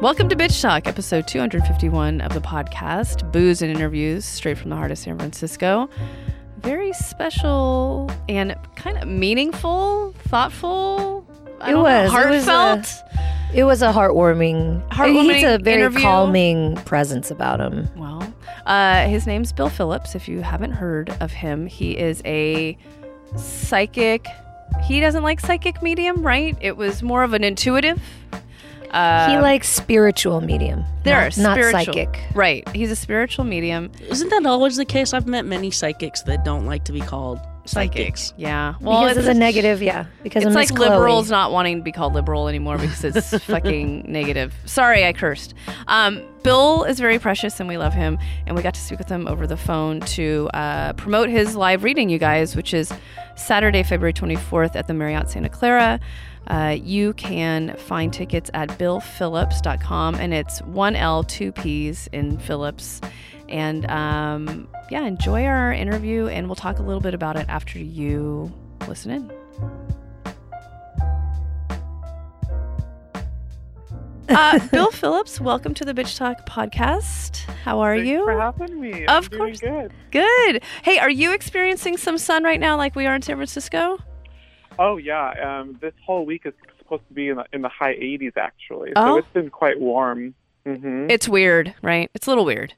Welcome to Bitch Talk, episode 251 of the podcast, booze and interviews straight from the heart of San Francisco. Very special and kind of meaningful, thoughtful. It don't know, was. It was a- heartfelt. It was a heartwarming. Heartwarming He's a very interview. calming presence about him. Well, uh, his name's Bill Phillips. If you haven't heard of him, he is a psychic. He doesn't like psychic medium, right? It was more of an intuitive. Uh, he likes spiritual medium. There are not spiritual, psychic. right? He's a spiritual medium. Isn't that always the case? I've met many psychics that don't like to be called psychics. Yeah. Well, because it's it's a negative, yeah. Because It's of like Miss Cleo. liberals not wanting to be called liberal anymore because it's fucking negative. Sorry, I cursed. Um, Bill is very precious and we love him. And we got to speak with him over the phone to uh, promote his live reading, you guys, which is Saturday, February 24th at the Marriott Santa Clara. Uh, you can find tickets at billphillips.com and it's one L, two P's in Phillips. And um, yeah, enjoy our interview and we'll talk a little bit about it after you listen in. Uh, Bill Phillips, welcome to the Bitch Talk podcast. How are Thanks you? for having me. Of I'm doing course. good. Good. Hey, are you experiencing some sun right now like we are in San Francisco? Oh yeah. Um, this whole week is supposed to be in the, in the high 80s actually, Oh. so it's been quite warm. hmm It's weird, right? It's a little weird.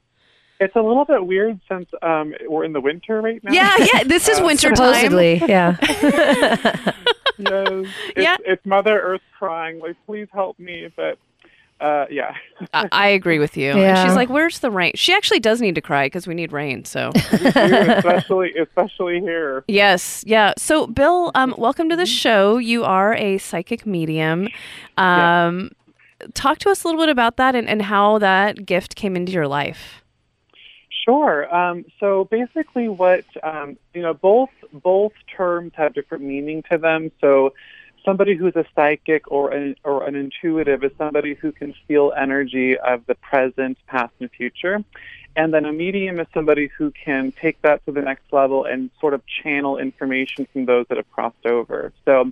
It's a little bit weird since um, we're in the winter right now. Yeah, yeah. This is Uh, winter time. Supposedly, yeah. yes. It's, Yeah. it's Mother Earth crying, like, please help me. But uh, yeah. I, I agree with you. Yeah. she's like, "Where's the rain?" She actually does need to cry because we need rain. So especially especially here. yes, yeah. So Bill, um, welcome to the show. You are a psychic medium. Um, Talk to us a little bit about that and, and how that gift came into your life. Sure. Um, so basically, what um, you know, both both terms have different meaning to them. So, somebody who's a psychic or an or an intuitive is somebody who can feel energy of the present, past, and future. And then a medium is somebody who can take that to the next level and sort of channel information from those that have crossed over. So,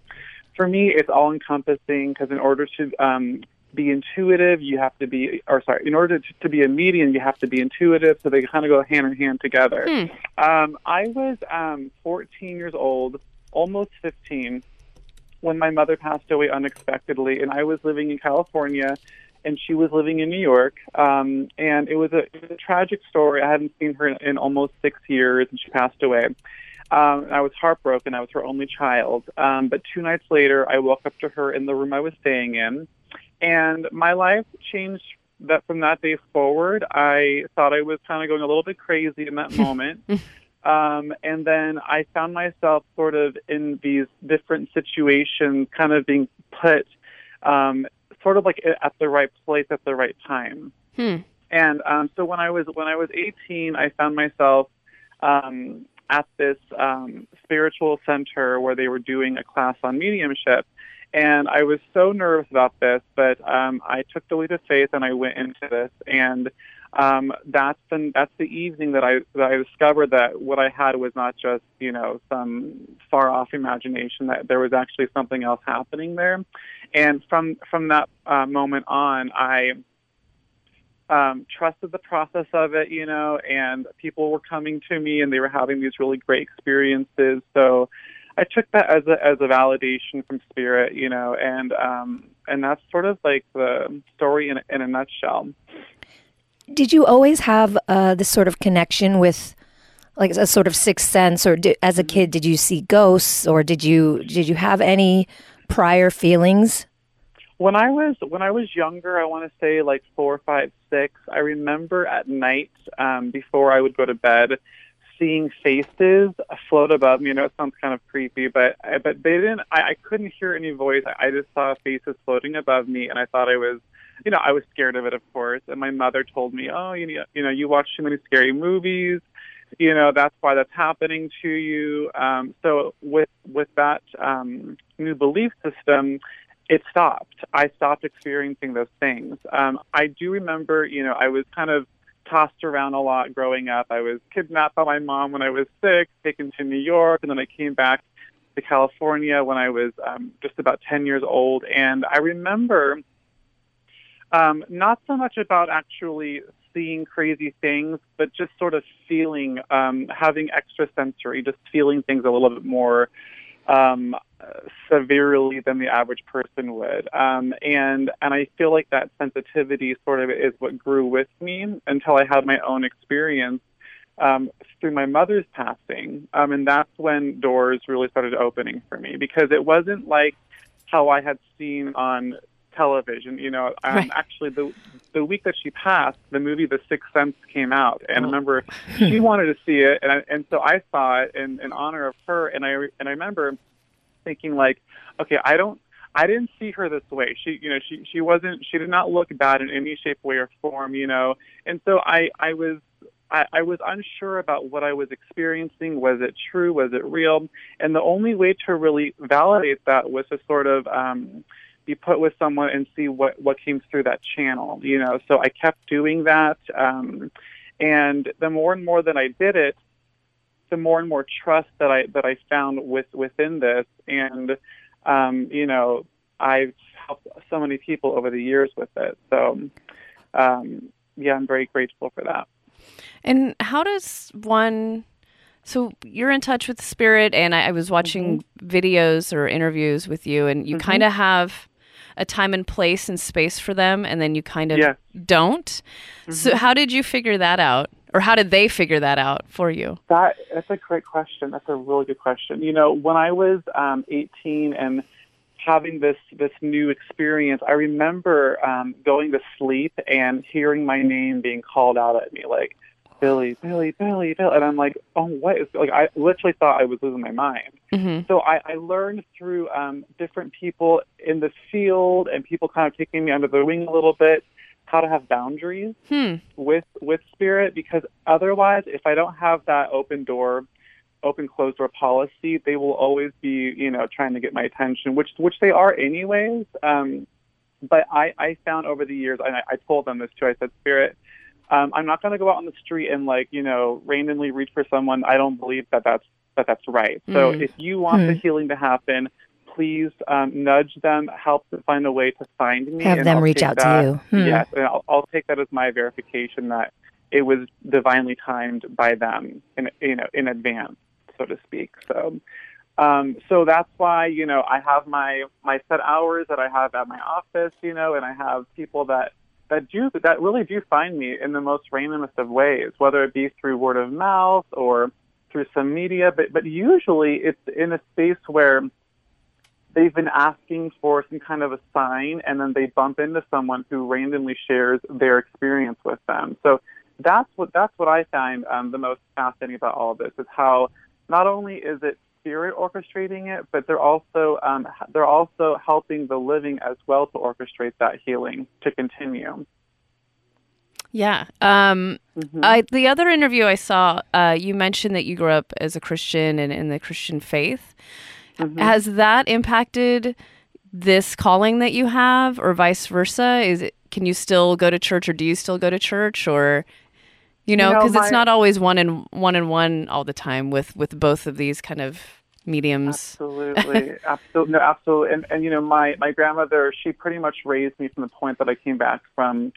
for me, it's all encompassing because in order to um, be intuitive, you have to be, or sorry, in order to, to be a medium, you have to be intuitive. So they kind of go hand in hand together. Hmm. Um, I was um, 14 years old, almost 15, when my mother passed away unexpectedly, and I was living in California, and she was living in New York. Um, and it was, a, it was a tragic story. I hadn't seen her in, in almost six years, and she passed away. Um, I was heartbroken. I was her only child. Um, but two nights later, I woke up to her in the room I was staying in, and my life changed. That from that day forward, I thought I was kind of going a little bit crazy in that moment. Um, and then I found myself sort of in these different situations, kind of being put um, sort of like at the right place at the right time. Hmm. And um, so when I was when I was 18, I found myself um, at this um, spiritual center where they were doing a class on mediumship. And I was so nervous about this, but um, I took the leap of faith and I went into this. And um, that's the that's the evening that I that I discovered that what I had was not just you know some far off imagination that there was actually something else happening there, and from from that uh, moment on, I um, trusted the process of it, you know, and people were coming to me and they were having these really great experiences. So I took that as a as a validation from spirit, you know, and um, and that's sort of like the story in in a nutshell. Did you always have uh, this sort of connection with, like, a sort of sixth sense, or di as a kid, did you see ghosts, or did you did you have any prior feelings? When I was when I was younger, I want to say like four, five, six. I remember at night um, before I would go to bed, seeing faces float above me. I know it sounds kind of creepy, but I, but they didn't. I, I couldn't hear any voice. I, I just saw faces floating above me, and I thought I was, you know, I was scared of it, of course. And my mother told me, "Oh, you know, you know, you watch too many scary movies." You know that's why that's happening to you. Um, so with with that um, new belief system, it stopped. I stopped experiencing those things. Um, I do remember, you know, I was kind of tossed around a lot growing up. I was kidnapped by my mom when I was six, taken to New York, and then I came back to California when I was um, just about 10 years old. And I remember um, not so much about actually seeing crazy things, but just sort of feeling, um, having extra sensory, just feeling things a little bit more um, severely than the average person would. Um, and and I feel like that sensitivity sort of is what grew with me until I had my own experience um, through my mother's passing. Um, and that's when doors really started opening for me because it wasn't like how I had seen on television. You know, um, Right. actually the the week that she passed, the movie The Sixth Sense came out, and I remember she wanted to see it, and I, and so I saw it in, in honor of her, and I and I remember thinking like, okay, I don't. I didn't see her this way. She, you know, she she wasn't. She did not look bad in any shape, way, or form. You know, and so I I was I, I was unsure about what I was experiencing. Was it true? Was it real? And the only way to really validate that was to sort of um, be put with someone and see what what came through that channel. You know, so I kept doing that, um, and the more and more that I did it, the more and more trust that I that I found with within this, and um, you know, I've helped so many people over the years with it. So, um, yeah, I'm very grateful for that. And how does one? So you're in touch with spirit, and I, I was watching videos or interviews with you, and you kind of have a time and place and space for them, and then you kind of Yes. don't. So how did you figure that out, or how did they figure that out for you? That that's a great question. That's a really good question. You know, when I was um, 18 and having this this new experience, I remember um, going to sleep and hearing my name being called out at me, like Billy, Billy, Billy, Billy, and I'm like, oh, what is like? I literally thought I was losing my mind. hmm So I, I learned through um, different people in the field and people kind of taking me under the wing a little bit how to have boundaries Hmm. with with spirit because otherwise if i don't have that open door open closed door policy they will always be you know trying to get my attention which which they are anyways um but i i found over the years and i, I told them this too i said spirit um i'm not going to go out on the street and like you know randomly reach for someone i don't believe that that's that that's right so Mm. if you want the Hmm. healing to happen please um, nudge them help them find a way to find me Have them I'll reach out to you. Hmm. Yes, and I'll, I'll take that as my verification that it was divinely timed by them in you know in advance, so to speak. So, um, so that's why you know I have my my set hours that I have at my office, you know, and I have people that that do that really do find me in the most randomest of ways, whether it be through word of mouth or through some media, but but usually it's in a space where they've been asking for some kind of a sign and then they bump into someone who randomly shares their experience with them. So that's what that's what I find um, the most fascinating about all of this is how not only is it spirit orchestrating it, but they're also um, they're also helping the living as well to orchestrate that healing to continue. Yeah. Um, Mhm. I, the other interview I saw, uh, you mentioned that you grew up as a Christian and in the Christian faith. Mhm. Has that impacted this calling that you have, or vice versa? Is it can you still go to church, or do you still go to church, or you know, know, because it's not always one and one and one all the time with with both of these kind of mediums. Absolutely, absolutely, no, absolutely. And and you know, my my grandmother, she pretty much raised me from the point that I came back from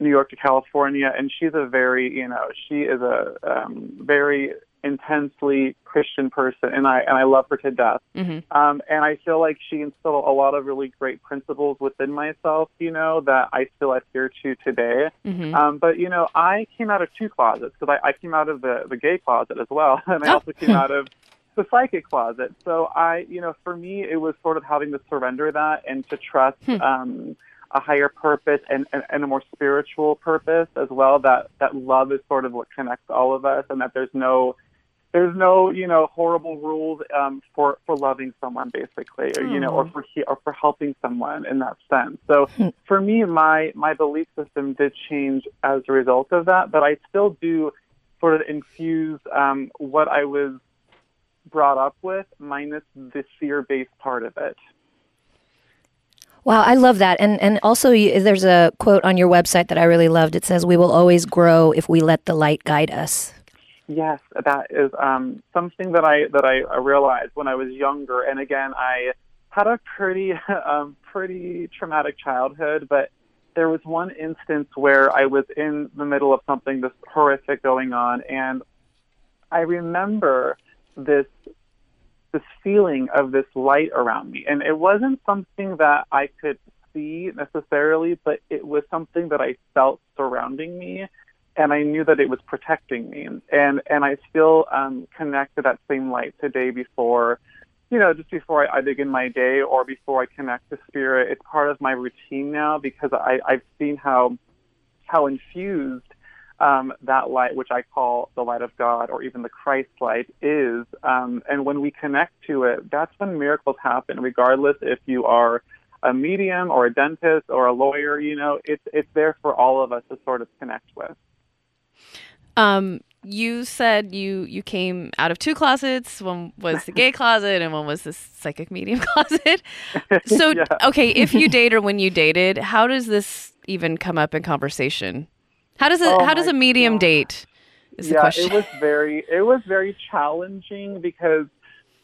New York to California, and she's a very, you know, she is a um, very intensely Christian person, and I and I love her to death. hmm Um, and I feel like she instilled a lot of really great principles within myself, you know, that I still adhere to today. hmm Um, but you know, I came out of two closets because I, I came out of the the gay closet as well, and I Oh. also came out of the psychic closet. So I, you know, for me, it was sort of having to surrender that and to trust Hmm. um, a higher purpose and, and, and a more spiritual purpose as well. That that love is sort of what connects all of us, and that there's no there's no you know horrible rules um, for for loving someone basically or you know or for he, or for helping someone in that sense so for me my my belief system did change as a result of that but i still do sort of infuse um, what i was brought up with minus the fear based part of it Wow, I love that. And and also you, there's a quote on your website that I really loved. It says we will always grow if we let the light guide us. Yes, that is um, something that I that I realized when I was younger. And again, I had a pretty um, pretty traumatic childhood, but there was one instance where I was in the middle of something this horrific going on, and I remember this this feeling of this light around me, and it wasn't something that I could see necessarily, but it was something that I felt surrounding me, and I knew that it was protecting me, and and I still um, connect to that same light today before you know, just before I, I begin my day or before I connect to spirit, it's part of my routine now because I, I've seen how how infused um, that light, which I call the light of God or even the Christ light, is. Um, and when we connect to it, that's when miracles happen, regardless if you are a medium or a dentist or a lawyer. You know, it's it's there for all of us to sort of connect with. Um, you said you you came out of two closets. One was the gay closet, and one was the psychic medium closet. So, Yeah. okay, if you date or when you dated, how does this even come up in conversation? How does it? Oh how does a medium God. date? Is the yeah, question. it was very it was very challenging because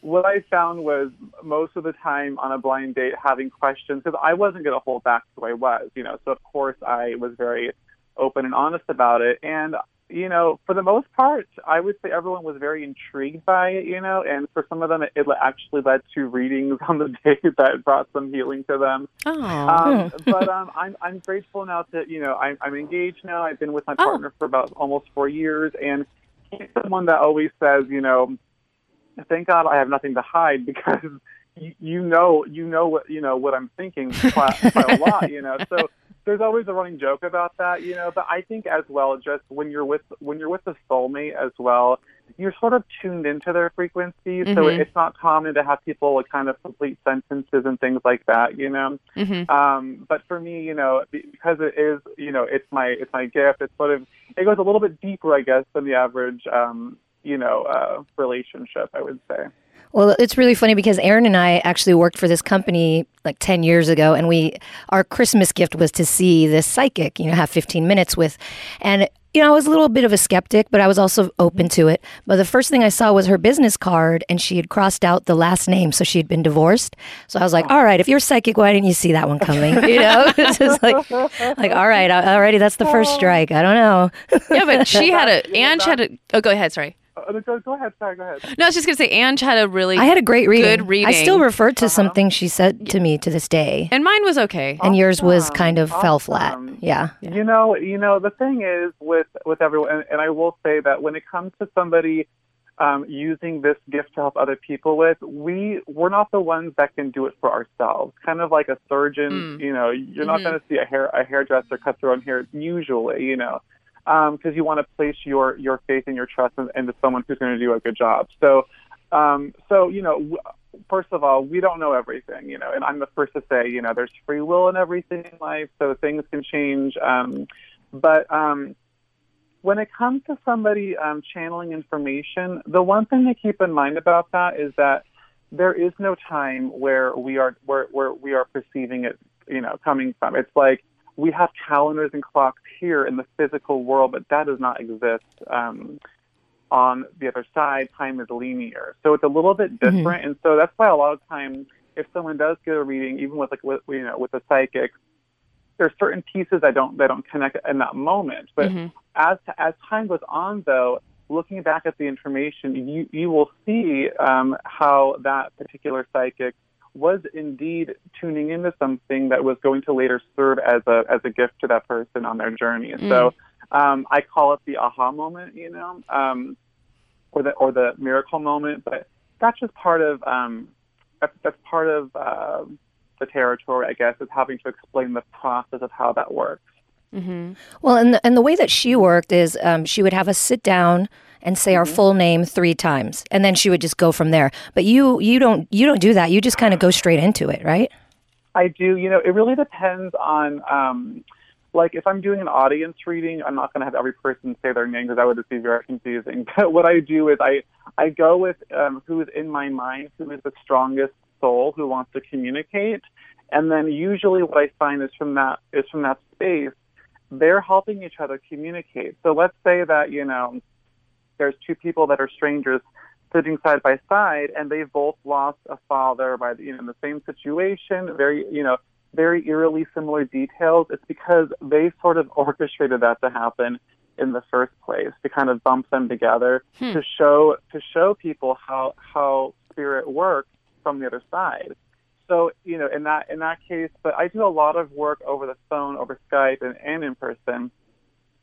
what I found was most of the time on a blind date having questions because I wasn't going to hold back who I was, you know. So of course I was very open and honest about it, and you know, for the most part, I would say everyone was very intrigued by it, you know, and for some of them, it, it actually led to readings on the day that brought some healing to them. oh, Um, but um, I'm I'm grateful now that you know I'm I'm engaged now. I've been with my Oh. partner for about almost four years, and he's someone that always says, you know, thank God I have nothing to hide because you, you know you know what you know what I'm thinking quite, quite a lot, you know. So there's always a running joke about that, you know. But I think as well, just when you're with when you're with a soulmate as well, you're sort of tuned into their frequency. So Mhm. it's not common to have people like, kind of complete sentences and things like that, you know. hmm Um, but for me, you know, be- because it is, you know, it's my it's my gift. It's sort of it goes a little bit deeper, I guess, than the average, um, you know, uh, relationship. I would say. Well, it's really funny because Aaron and I actually worked for this company like 10 years ago and we our Christmas gift was to see this psychic, you know, have 15 minutes with and you know, I was a little bit of a skeptic, but I was also open to it. But the first thing I saw was her business card and she had crossed out the last name so she had been divorced. So I was like, "All right, if you're psychic, why didn't you see that one coming?" You know? it's just like like, "All right, already that's the first strike." I don't know. yeah, but she had a Ange had a. Oh, go ahead. Sorry. Uh, go, go ahead, sorry, go ahead. No, I was just gonna say Ange had a really. I had a great reading. Good reading. I still refer to something she said to me to this day. and mine was okay. and yours was kind of fell flat. Yeah. You know, you know, the thing is with with everyone, and, and I will say that when it comes to somebody um, using this gift to help other people with, we we're not the ones that can do it for ourselves. Kind of like a surgeon, Mm. you know, you're not Mhm. going to see a hair a hairdresser cut their own hair usually, you know, because you want to place your your faith and your trust in, into someone who's going to do a good job. So, um, so you know. W- First of all, we don't know everything, you know, and I'm the first to say, you know, there's free will in everything in life, so things can change. Um, but um, when it comes to somebody um, channeling information, the one thing to keep in mind about that is that there is no time where we are where, where we are perceiving it, you know, coming from. It's like we have calendars and clocks here in the physical world, but that does not exist um, on the other side. Time is linear, so it's a little bit different, and so that's why a lot of times, if someone does get a reading, even with like with, you know with a psychic, there's certain pieces that don't that don't connect in that moment, but Mhm. as as time goes on, though, looking back at the information, you you will see um, how that particular psychic was indeed tuning into something that was going to later serve as a as a gift to that person on their journey. So um, I call it the aha moment, you know, um, or the or the miracle moment. But that's just part of um, that's, that's part of uh, the territory, I guess, is having to explain the process of how that works. Mhm. Well, and the, and the way that she worked is um, she would have us sit down and say our full name three times, and then she would just go from there. But you you don't you don't do that. You just kind of go straight into it, right? I do. You know, it really depends on, um, like, if I'm doing an audience reading, I'm not going to have every person say their name because that would just be very confusing. But what I do is I, I go with um, who is in my mind, who is the strongest soul who wants to communicate, and then usually what I find is from that is from that space, they're helping each other communicate. So let's say that you know, there's two people that are strangers sitting side by side and they've both lost a father by the, you know in the same situation very you know very eerily similar details, it's because they sort of orchestrated that to happen in the first place to kind of bump them together Hmm. to show to show people how how spirit works from the other side. So you know, in that in that case, but I do a lot of work over the phone, over Skype, and, and in person.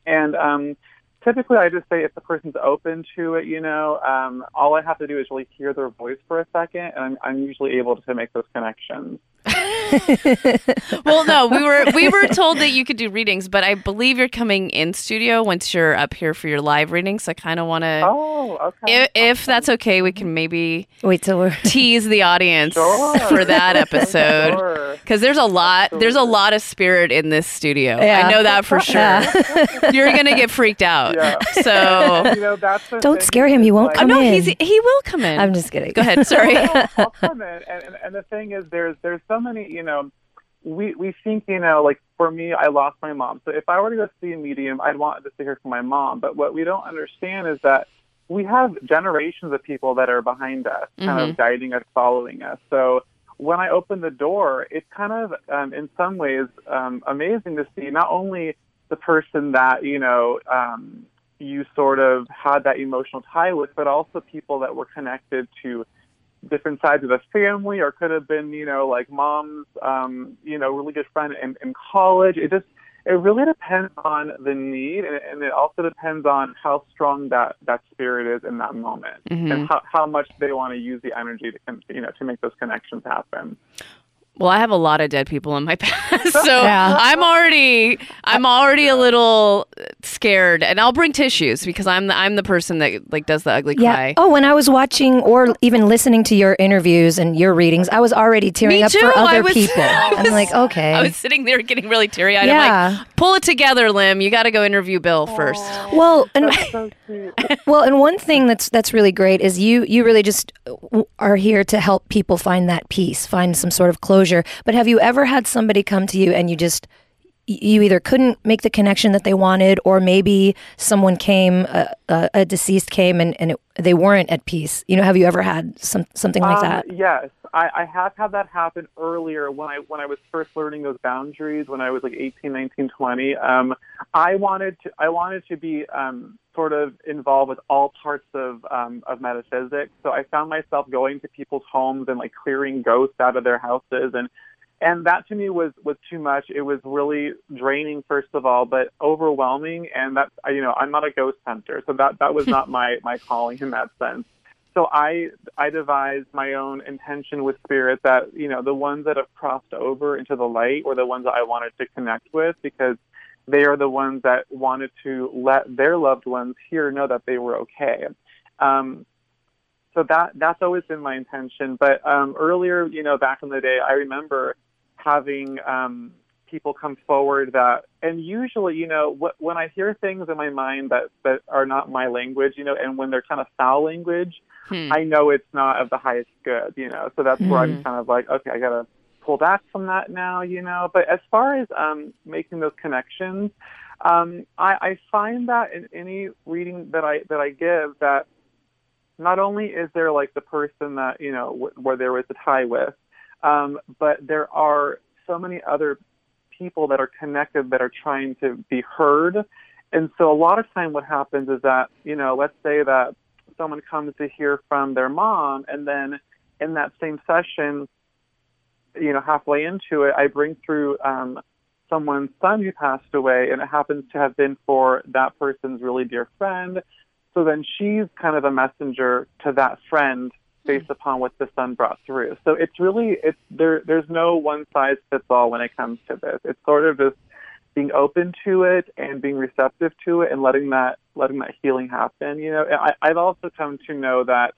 And um, typically, I just say if the person's open to it, you know, um, all I have to do is really hear their voice for a second, and I'm, I'm usually able to make those connections. well, no, we were we were told that you could do readings, but I believe you're coming in studio once you're up here for your live reading. So I kind of want to, Oh, okay. if, if that's okay, we can maybe Wait till we're. tease the audience Sure. for that episode. Sure. Because there's a lot, there's a lot of spirit in this studio. Yeah. I know that for sure. Yeah. You're gonna get freaked out. Yeah. So, you know, that's Don't scare him, he won't like- oh come no, in. he's he will come in. I'm just kidding. Go ahead. Sorry. I'll, I'll come in. And, and, and the thing is, there's there's so many, you know, we we think, you know, like for me, I lost my mom. So if I were to go see a medium, I'd want to hear from my mom. But what we don't understand is that we have generations of people that are behind us, kind Mhm. of guiding us, following us. So when I open the door, it's kind of, um, in some ways, um, amazing to see not only the person that you know um, you sort of had that emotional tie with, but also people that were connected to different sides of the family, or could have been you know like mom's um, you know really good friend in, in college. It just it really depends on the need, and, and it also depends on how strong that that spirit is in that moment, Mhm. and how, how much they want to use the energy to you know to make those connections happen. Well, I have a lot of dead people in my past, so Yeah. I'm already I'm already a little scared, and I'll bring tissues because I'm the I'm the person that like does the ugly Yeah. cry. Oh, when I was watching or even listening to your interviews and your readings, I was already tearing Me up too. for I other was- people. I I'm like, okay. I was sitting there getting really teary eyed. Yeah. I'm like, pull it together, Lim. You got to go interview Bill first. well, and So well, and one thing that's that's really great is you you really just are here to help people find that peace, find some sort of closure. But have you ever had somebody come to you and you just y- you either couldn't make the connection that they wanted, or maybe someone came, uh, uh, a deceased came, and, and it, they weren't at peace. You know, have you ever had some something like Um, that? Yes, I, I have had that happen earlier when I when I was first learning those boundaries when I was like 18, 19, 20. Um, I wanted to I wanted to be um, sort of involved with all parts of um, of metaphysics. So I found myself going to people's homes and like clearing ghosts out of their houses and and that to me was was too much. It was really draining, first of all, but overwhelming. And that you know, I'm not a ghost hunter, so that that was not my my calling in that sense. So I I devised my own intention with spirit that you know the ones that have crossed over into the light were the ones that I wanted to connect with because they are the ones that wanted to let their loved ones here know that they were okay. Um, so that that's always been my intention. But um, earlier, you know, back in the day, I remember having um, people come forward that, and usually, you know, wh- when I hear things in my mind that that are not my language, you know, and when they're kind of foul language, Hmm. I know it's not of the highest good, you know. So that's where I'm Mhm. kind of like, okay, I gotta pull back from that now, you know. But as far as um, making those connections, um, I, I find that in any reading that I that I give, that not only is there like the person that you know wh- where there was a tie with, um, but there are so many other people that are connected that are trying to be heard. And so a lot of time what happens is that, you know, let's say that someone comes to hear from their mom and then in that same session, you know, halfway into it, I bring through um, someone's son who passed away and it happens to have been for that person's really dear friend. So then she's kind of a messenger to that friend based upon what the son brought through. So it's really it's there there's no one size fits all when it comes to this. It's sort of just being open to it and being receptive to it and letting that letting that healing happen. You know, I, I've also come to know that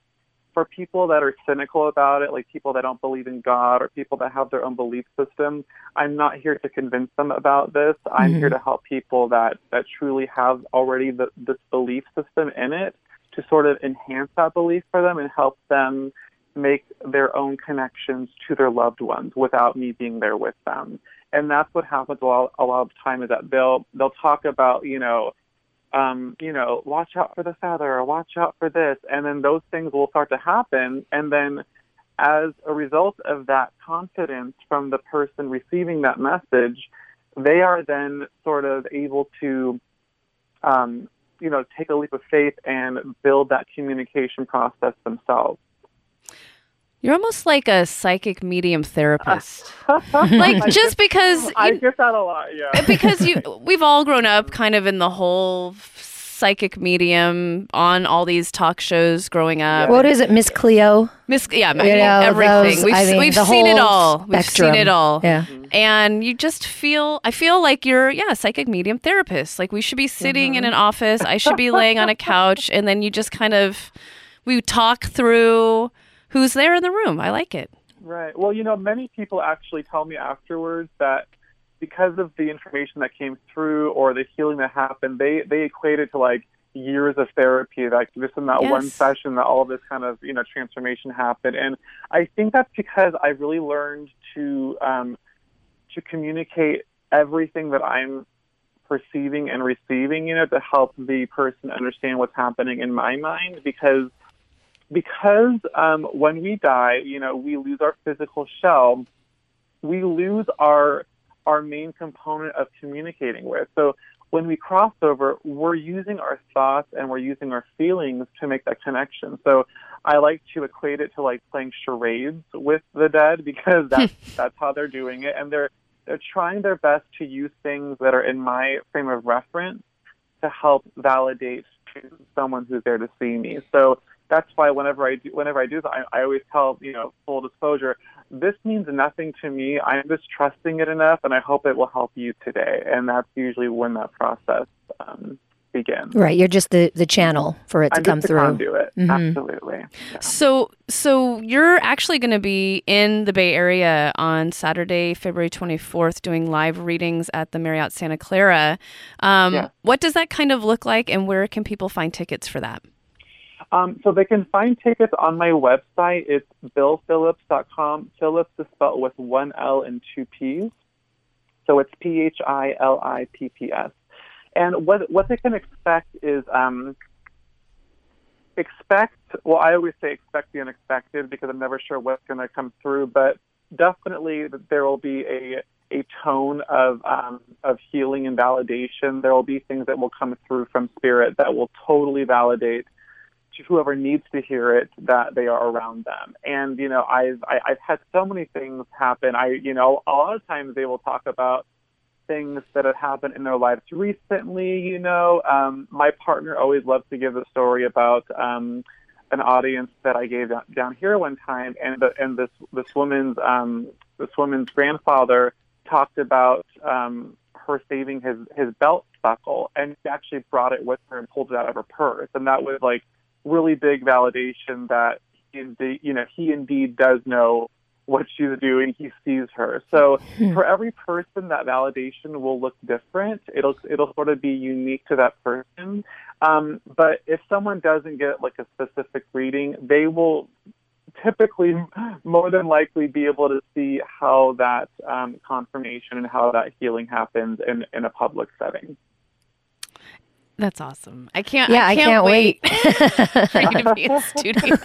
for people that are cynical about it, like people that don't believe in God or people that have their own belief system, I'm not here to convince them about this. I'm here mm-hmm. to help people that that truly have already the, this belief system in it to sort of enhance that belief for them and help them make their own connections to their loved ones without me being there with them. And that's what happens a lot, a lot of time is that they'll they'll talk about you know um, you know, watch out for the feather or watch out for this. And then those things will start to happen. And then as a result of that confidence from the person receiving that message, they are then sort of able to, um, you know, take a leap of faith and build that communication process themselves. You're almost like a psychic medium therapist. like just because I you, get that a lot, yeah. because you we've all grown up kind of in the whole psychic medium on all these talk shows growing up. What is it, Miss Cleo? Miss, yeah, You know, everything. those- we've I mean, we've seen it whole all. We've seen it all. Yeah. And you just feel, I feel like you're, yeah, a psychic medium therapist. Like we should be sitting in an mm-hmm. office. I should be laying on a couch, and then you just kind of, we talk through who's there in the room. I like it. Right. Well, you know, many people actually tell me afterwards that because of the information that came through or the healing that happened, they they equate it to like years of therapy, like just in that one session that all of this kind of you know transformation happened. And I think that's because I really learned to um, to communicate everything that I'm perceiving and receiving, you know, to help the person understand what's happening in my mind. Because because um, when we die, you know, we lose our physical shell, we lose our our main component of communicating with. So when we cross over, we're using our thoughts and we're using our feelings to make that connection. So I like to equate it to like playing charades with the dead because that's that's how they're doing it, and they're they're trying their best to use things that are in my frame of reference to help validate to someone who's there to see me. So that's why whenever I do, whenever I do that, I, I always tell you know full disclosure, this means nothing to me. I'm just trusting it enough, and I hope it will help you today. And that's usually when that process um, begins. Right. You're just the, the channel for it to I'm come just through. a conduit. Mhm. Absolutely. Yeah. So, so you're actually going to be in the Bay Area on Saturday, February 24th, doing live readings at the Marriott Santa Clara. Um, Yeah. What does that kind of look like, and where can people find tickets for that? Um, so they can find tickets on my website. It's billphillips.com. Phillips is spelled with one L and two P's. So it's P H I L I P P S. And what what they can expect is um, expect. Well, I always say expect the unexpected because I'm never sure what's going to come through, but definitely there will be a a tone of um, of healing and validation. There will be things that will come through from spirit that will totally validate whoever needs to hear it that they are around them. And you know, I've I, I've had so many things happen. I you know, a lot of times they will talk about things that have happened in their lives recently. You know, um, my partner always loves to give a story about um, an audience that I gave down, down here one time, and the, and this this woman's um, this woman's grandfather talked about um, her saving his his belt buckle, and she actually brought it with her and pulled it out of her purse, and that was like really big validation that he indeed, you know he indeed does know what she's doing. He sees her. So for every person, that validation will look different. It'll it'll sort of be unique to that person. Um, but if someone doesn't get like a specific reading, they will typically more than likely be able to see how that um, confirmation and how that healing happens in, in a public setting. That's awesome. I can't. Yeah, I I can't, can't wait, wait. for you to be in studio,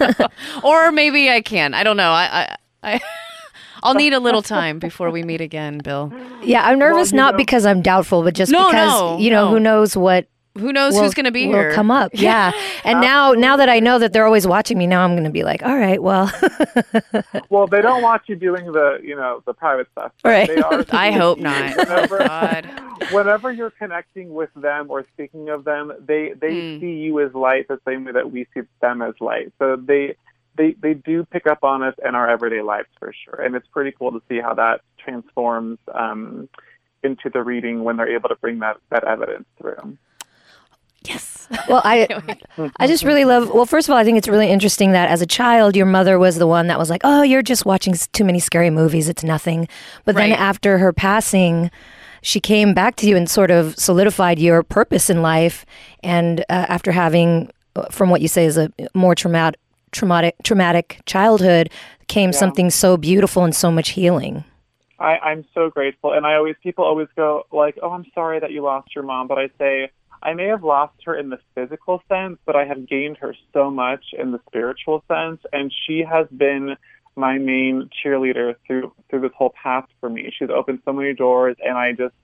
or maybe I can. I don't know. I, I, I I'll need a little time before we meet again, Bill. Yeah, I'm nervous you not know- because I'm doubtful, but just No, because no, you know no. who knows what Who knows will, who's going to be will here? come up. Yeah, and now now that I know that they're always watching me, now I'm going to be like, all right, well, Well, they don't want you doing the you know the private stuff. Right. They are I hope not. Whenever, God. whenever you're connecting with them or speaking of them, they they Mm. see you as light the same way that we see them as light. So they they they do pick up on us in our everyday lives for sure, and it's pretty cool to see how that transforms um, into the reading when they're able to bring that that evidence through. Yes. well, I I just really love. Well, first of all, I think it's really interesting that as a child, your mother was the one that was like, "Oh, you're just watching too many scary movies. It's nothing." But then Right. after her passing, she came back to you and sort of solidified your purpose in life. And uh, after having, uh, from what you say, is a more traumatic, traumatic, traumatic childhood, came something so beautiful and so much healing. I, I'm so grateful, and I always people always go like, "Oh, I'm sorry that you lost your mom," but I say I may have lost her in the physical sense, but I have gained her so much in the spiritual sense, and she has been my main cheerleader through through this whole path for me. She's opened so many doors, and I just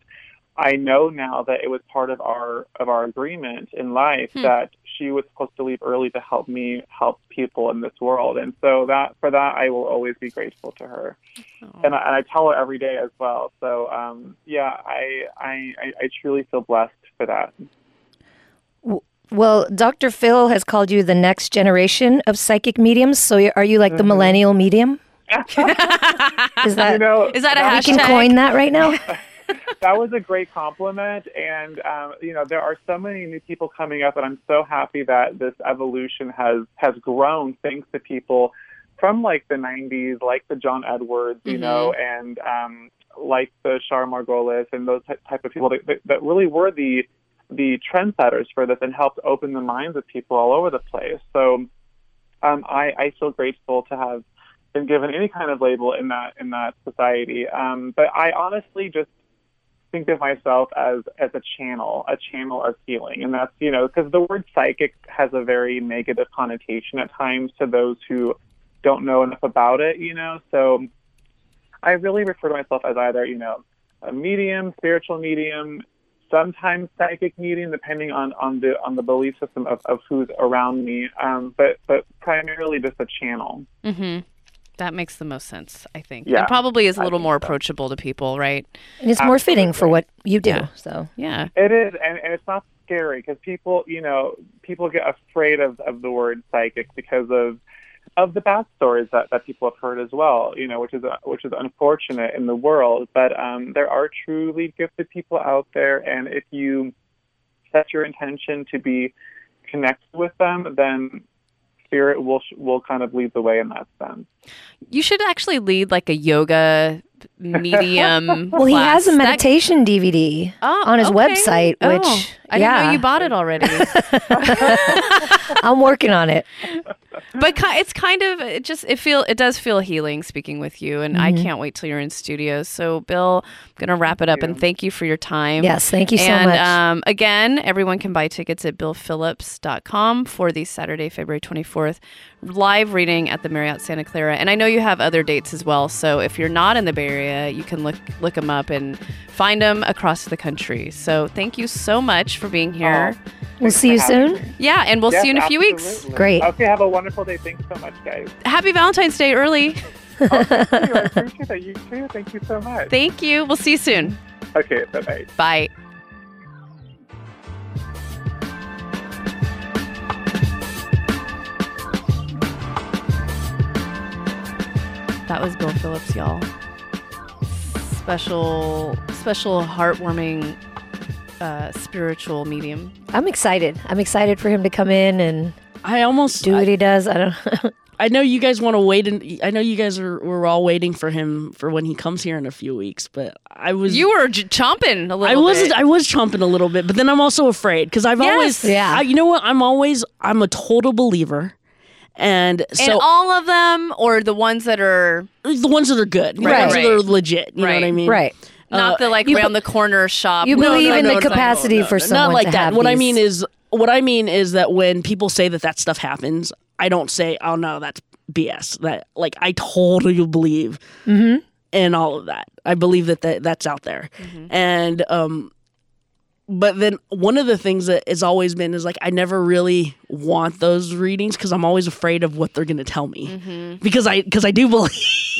I know now that it was part of our of our agreement in life Hmm. that she was supposed to leave early to help me help people in this world, and so that for that I will always be grateful to her, and, I, and I tell her every day as well. So um, yeah, I, I I I truly feel blessed for that. Well, Dr. Phil has called you the next generation of psychic mediums. So are you like the millennial medium? Is that you know, Is that a we can coin that right now? that was a great compliment and um, you know there are so many new people coming up and i'm so happy that this evolution has has grown thanks to people from like the 90s like the john edwards you know and um, like the Char Margolis and those ty- type of people that, that, that really were the the trendsetters for this and helped open the minds of people all over the place. So um, I, I feel grateful to have been given any kind of label in that in that society. Um, but i honestly just think of myself as as a channel, a channel of healing, and that's you know because the word psychic has a very negative connotation at times to those who don't know enough about it, you know. So I really refer to myself as either you know a medium, spiritual medium, sometimes psychic medium, depending on on the on the belief system of, of who's around me, um, but but primarily just a channel. Mm-hmm. That makes the most sense, I think. Yeah, and probably is a little think more so. approachable to people, right? And it's more fitting for what you do. Yeah. So Yeah. It is, and, and it's not scary because people, you know, people get afraid of, of the word psychic because of of the bad stories that, that people have heard as well. You know, which is which is unfortunate in the world. But um, there are truly gifted people out there, and if you set your intention to be connected with them, then spirit will will kind of lead the way in that sense. You should actually lead like a yoga medium. Well, he has a class. That- meditation DVD Oh, on his okay. website, Oh, which I didn't know you bought it already. I'm working on it. but it's kind of it just it feel it does feel healing speaking with you, and Mm-hmm. I can't wait till you're in studio. So, Bill, I'm gonna wrap it up and thank you for your time. Yes, thank you so and, much. Um, again, everyone can buy tickets at billphillips.com for the Saturday, February 24th live reading at the Marriott Santa Clara. And I know you have other dates as well. So if you're not in the Bay Area, you can look look them up and find them across the country. So thank you so much for being here. we'll see you soon. me. Yeah, and we'll Yes, see you in a few weeks. absolutely. Great. Okay, have a wonderful day. Thanks so much, guys. Happy Valentine's Day early. oh, thank you. I appreciate that. You too. Thank you so much. Thank you. We'll see you soon. Okay, bye bye. That was Bill Phillips, y'all. Special, special, heartwarming, uh, spiritual medium. I'm excited. I'm excited for him to come in and I almost do what he does. I don't. I know you guys want to wait, and I know you guys are we're all waiting for him for when he comes here in a few weeks. But I was You were j- chomping a little I was bit. I was chomping a little bit, but then I'm also afraid because I've Yes. always Yeah. I, you know what I'm always I'm a total believer, and and so all of them, or the ones that are the ones that are good, the Right. ones that are legit. You know what I Right. mean? right. not the like you round the corner shop. You believe no, in no, the it's like- capacity for someone Not like to that. have What I mean is what I mean is that when people say that that stuff happens, I don't say, "Oh no, that's BS." That like I totally believe Mm-hmm. in all of that. I believe that, that that's out there, and um, but then one of the things that has always been is like I never really want those readings because I'm always afraid of what they're going to tell me mm-hmm. because I because I do believe.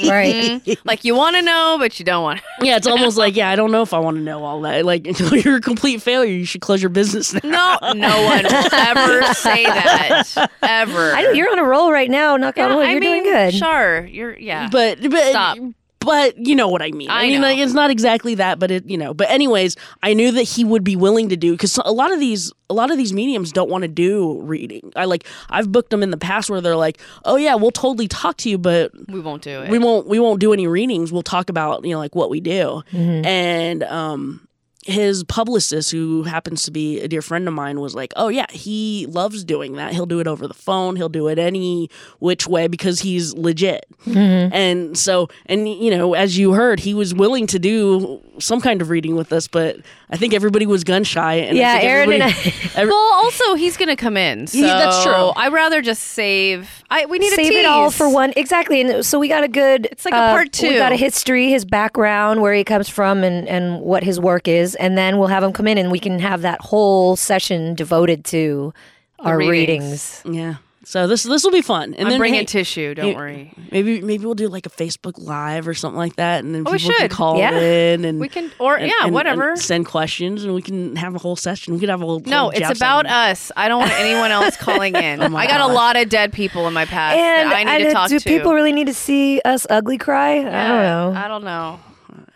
right. like you want to know, but you don't want. to. yeah, it's almost like yeah, I don't know if I want to know all that. Like you're a complete failure. You should close your business now. No, no one will ever say that ever. I know you're on a roll right now. Knock on wood. I You're mean, doing good. Sure, you're yeah. but but Stop. But you know what I mean. I mean, know. like it's not exactly that, but it you know. But anyways, I knew that he would be willing to do because a lot of these a lot of these mediums don't want to do reading. I like I've booked them in the past where they're like, oh yeah, we'll totally talk to you, but we won't do it. we won't we won't do any readings. We'll talk about you know like what we do Mm-hmm. and um his publicist who happens to be a dear friend of mine was like oh yeah he loves doing that he'll do it over the phone he'll do it any which way because he's legit Mm-hmm. and so and you know as you heard he was willing to do some kind of reading with us, but I think everybody was gun shy. And Yeah, Aaron and I every- Well, also he's gonna come in. So Yeah, that's true. I'd rather just save. I we need a save it all for one exactly and so we got a good It's like a part two. We got a history his background where he comes from and and what his work is and then we'll have them come in and we can have that whole session devoted to our readings. readings, yeah. So this this will be fun. And I'm then bringing hey, tissue. Don't you- worry. Maybe maybe we'll do like a Facebook Live or something like that, and then Oh, we people can should. call Yeah. in and We can or and- yeah, and- whatever. and send questions, and we can have a whole session. We could have a whole no, whole it's about segment. us. I don't want anyone else calling in. Oh I got a lot of dead people in my past and that I need and to talk do to. people really need to see us ugly cry i don't know I don't know.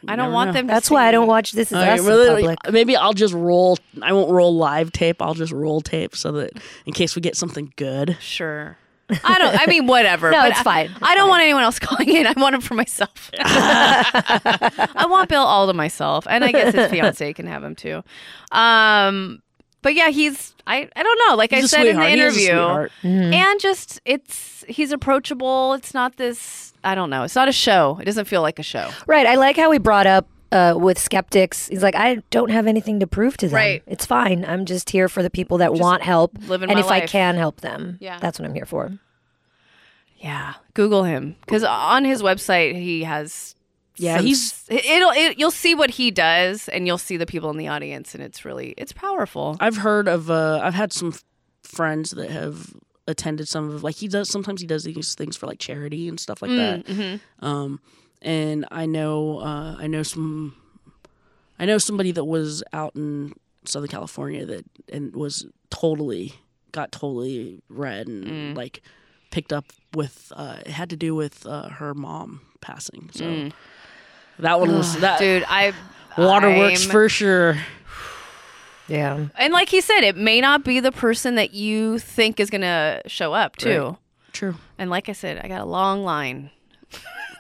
I don't want know. them. To that's why i don't watch this is All right, us in public maybe I'll just roll. I won't roll live tape. I'll just roll tape so that in case we get something good. Sure. I don't. I mean, whatever. No, but it's I- fine. I, don't want anyone else calling in. I want it for myself. I want Bill all to myself, and I guess his fiance can have him too. Um, but yeah, he's. I. I don't know. Like He's I a said in the sweetheart. He is a interview, sweetheart. and just it's he's approachable. It's not this. I don't know. It's not a show. It doesn't feel like a show. right i like how he brought up uh, with skeptics he's like i don't have anything to prove to them Right. it's fine i'm just here for the people that want help living and my if i can help them Yeah. that's what i'm here for Yeah, Google him because on his website he has. Yeah, some he's- it'll it, you'll see what he does and you'll see the people in the audience and it's really it's powerful. I've heard of. Uh, I've had some f- friends that have attended some of like he does. Sometimes he does these things for like charity and stuff like that. Mm-hmm. Um, and I know uh, I know some. I know somebody that was out in Southern California that and was totally got totally red and Mm. like picked up with uh, it had to do with uh, her mom passing. So that one was that Dude, I waterworks for sure. Yeah And like he said, it may not be the person that you think is gonna show up too. Right. True. And like I said, I got a long line.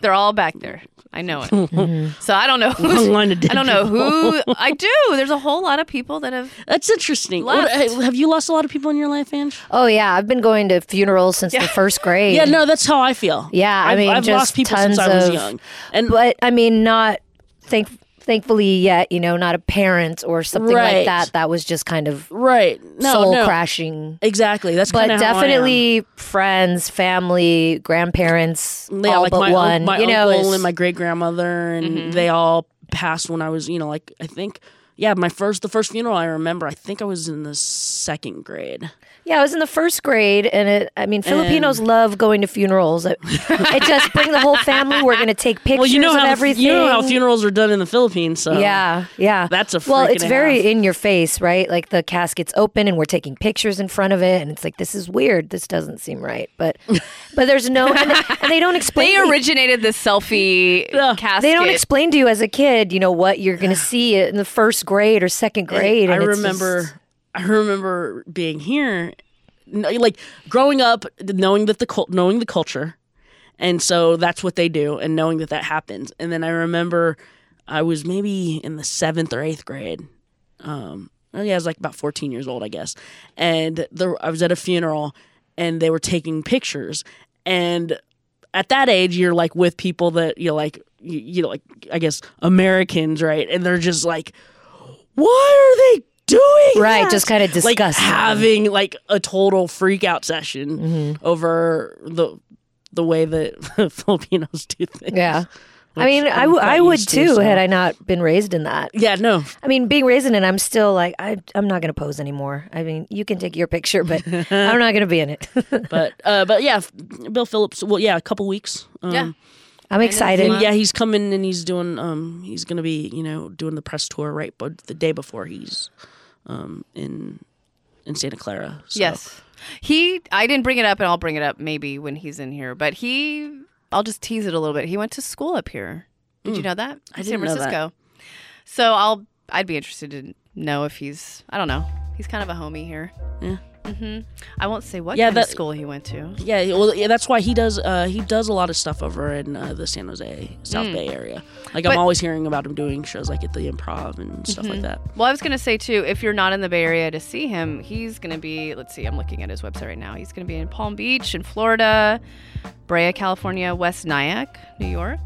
They're all back there. I know it. Mm-hmm. So I don't know Long who's. line of dead I don't know people. who. I do. There's a whole lot of people that have. That's interesting. What- Left. hey, have you lost a lot of people in your life, Ange? Oh yeah, I've been going to funerals since the first grade. Yeah, no, that's how I feel. Yeah, I I've, mean, I've just lost people since tons I was of- young, and but I mean, not thank thankfully yet. You know, not a parent or something Right. like that. That was just kind of right, no, soul no, crashing. exactly. That's But definitely friends, family, grandparents, yeah, all like but my, un- one. my you know, uncle and my great grandmother, and mm-hmm. they all passed when I was, you know, like I think, yeah, my first the first funeral I remember. I think I was in the second grade. Yeah, I was in the first grade, and it, I mean, Filipinos love going to funerals. It, it just bring the whole family. We're going to take pictures Well, you know of how everything. you know how funerals are done in the Philippines, so Yeah, yeah. That's a well. It's very half. in your face, right? Like the casket's open, and we're taking pictures in front of it, and it's like this is weird. This doesn't seem right, but but there's no, and, and they don't explain. They originated the selfie casket. They don't explain to you as a kid, you know, what you're going to see in the first grade or second grade. I and it's remember, just- I remember being here, like growing up, knowing that the knowing the culture, and so that's what they do, and knowing that that happens. And then I remember, I was maybe in the seventh or eighth grade. Um, oh, yeah, I was like about fourteen years old, I guess, and there, I was at a funeral, and they were taking pictures, and at that age, you're like with people that you're like, you, you know, like I guess Americans, right? And they're just like, why are they doing Right, that?" just kinda like disgusting. having like a total freak out session Mm-hmm. over the the way that Filipinos do things. yeah. I mean, I, I'm w- quite I would used to, too so- had I not been raised in that. Yeah, no, I mean, being raised in it, I'm still like, I, I'm not going to pose anymore. I mean, you can take your picture, but I'm not going to be in it. but uh, but yeah, Bill Philipps. Well, yeah, a couple weeks. Um, Yeah. I'm excited. And yeah, he's coming and he's doing. Um, he's gonna be you know doing the press tour right, but the day before he's, um, in in Santa Clara. So. Yes. He I didn't bring it up and I'll bring it up maybe when he's in here, but he I'll just tease it a little bit. He went to school up here. Did you know that? Mm. I In didn't know San that. Francisco. So I'll I'd be interested to know if he's I don't know. He's kind of a homie here. Yeah. Hmm I won't say what Yeah, that- school he went to. Yeah, well, yeah, that's why he does. Uh, he does a lot of stuff over in uh, the San Jose, South Bay area. Like But- I'm always hearing about him doing shows like at the Improv and stuff like that. Well, I was going to say too, if you're not in the Bay Area to see him, he's going to be, let's see, I'm looking at his website right now. He's going to be in Palm Beach in Florida, Brea, California, West Nyack, New York,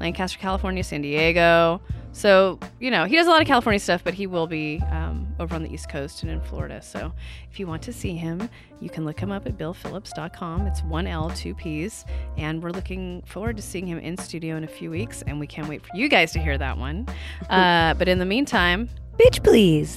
Lancaster, California, San Diego, So, you know, he does a lot of California stuff, but he will be um, over on the East Coast and in Florida. So, if you want to see him, you can look him up at billphilipps.com. It's one L, two P's. And we're looking forward to seeing him in studio in a few weeks. And we can't wait for you guys to hear that one. Uh, but in the meantime, Bitch, please.